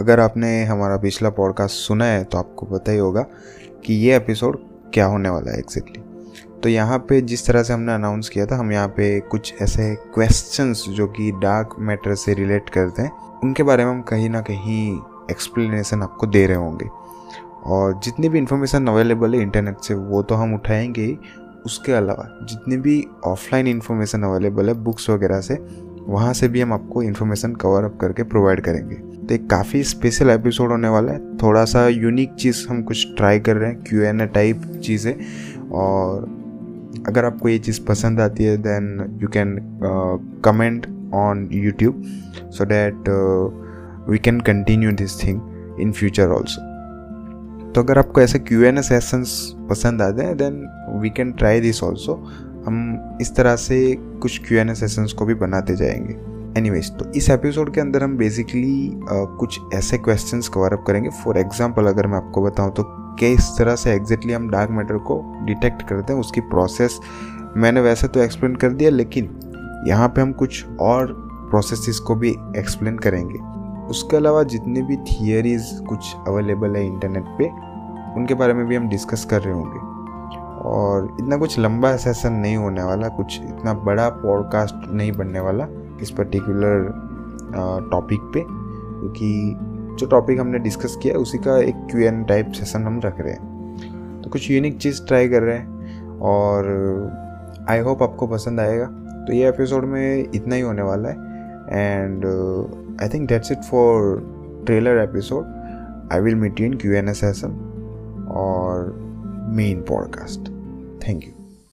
अगर आपने हमारा पिछला पॉडकास्ट सुना है तो आपको पता ही होगा कि ये एपिसोड क्या होने वाला है एग्जैक्टली तो यहाँ पे जिस तरह से हमने अनाउंस किया था, हम यहाँ पे कुछ ऐसे क्वेश्चंस जो कि डार्क मैटर से रिलेट करते हैं, उनके बारे में हम कहीं ना कहीं एक्सप्लेनेशन आपको दे रहे होंगे। और जितनी भी इंफॉर्मेशन अवेलेबल है इंटरनेट से, वो तो हम उठाएँगे उसके अलावा जितनी भी ऑफलाइन इन्फॉर्मेशन अवेलेबल है बुक्स वगैरह से वहाँ से भी हम आपको इन्फॉर्मेशन कवर अप करके प्रोवाइड करेंगे। तो एक काफ़ी स्पेशल एपिसोड होने वाला है। थोड़ा सा यूनिक चीज़ हम कुछ ट्राई कर रहे हैं क्यू एन ए टाइप चीज़ें। और अगर आपको ये चीज़ पसंद आती है then you can comment on YouTube so that we can continue this thing in future also तो अगर आपको ऐसे क्यू एन ए सेशंस पसंद आते हैं then we can try this also हम इस तरह से कुछ क्यू एन सेशंस को भी बनाते जाएँगे। एनीवेज तो इस एपिसोड के अंदर हम बेसिकली कुछ ऐसे क्वेश्चंस कवर अप करेंगे। फॉर एग्जांपल अगर मैं आपको बताऊँ तो किस तरह से एग्जैक्टली हम डार्क मैटर को डिटेक्ट करते हैं, उसकी प्रोसेस मैंने वैसे तो एक्सप्लेन कर दिया, लेकिन यहाँ पे हम कुछ और प्रोसेस को भी एक्सप्लेन करेंगे। उसके अलावा जितने भी थियरीज कुछ अवेलेबल है इंटरनेट पे, उनके बारे में भी हम डिस्कस कर रहे होंगे। और इतना कुछ लंबा सेशन नहीं होने वाला, कुछ इतना बड़ा पॉडकास्ट नहीं बनने वाला इस पर्टिकुलर टॉपिक पे, क्योंकि जो टॉपिक हमने डिस्कस किया है, उसी का एक क्यू एन टाइप सेशन हम रख रहे हैं। तो कुछ यूनिक चीज़ ट्राई कर रहे हैं और आई होप आपको पसंद आएगा। तो ये एपिसोड में इतना ही होने वाला है and I think that's it for trailer episode I will meet you in Q N A session और मेन पॉडकास्ट थैंक यू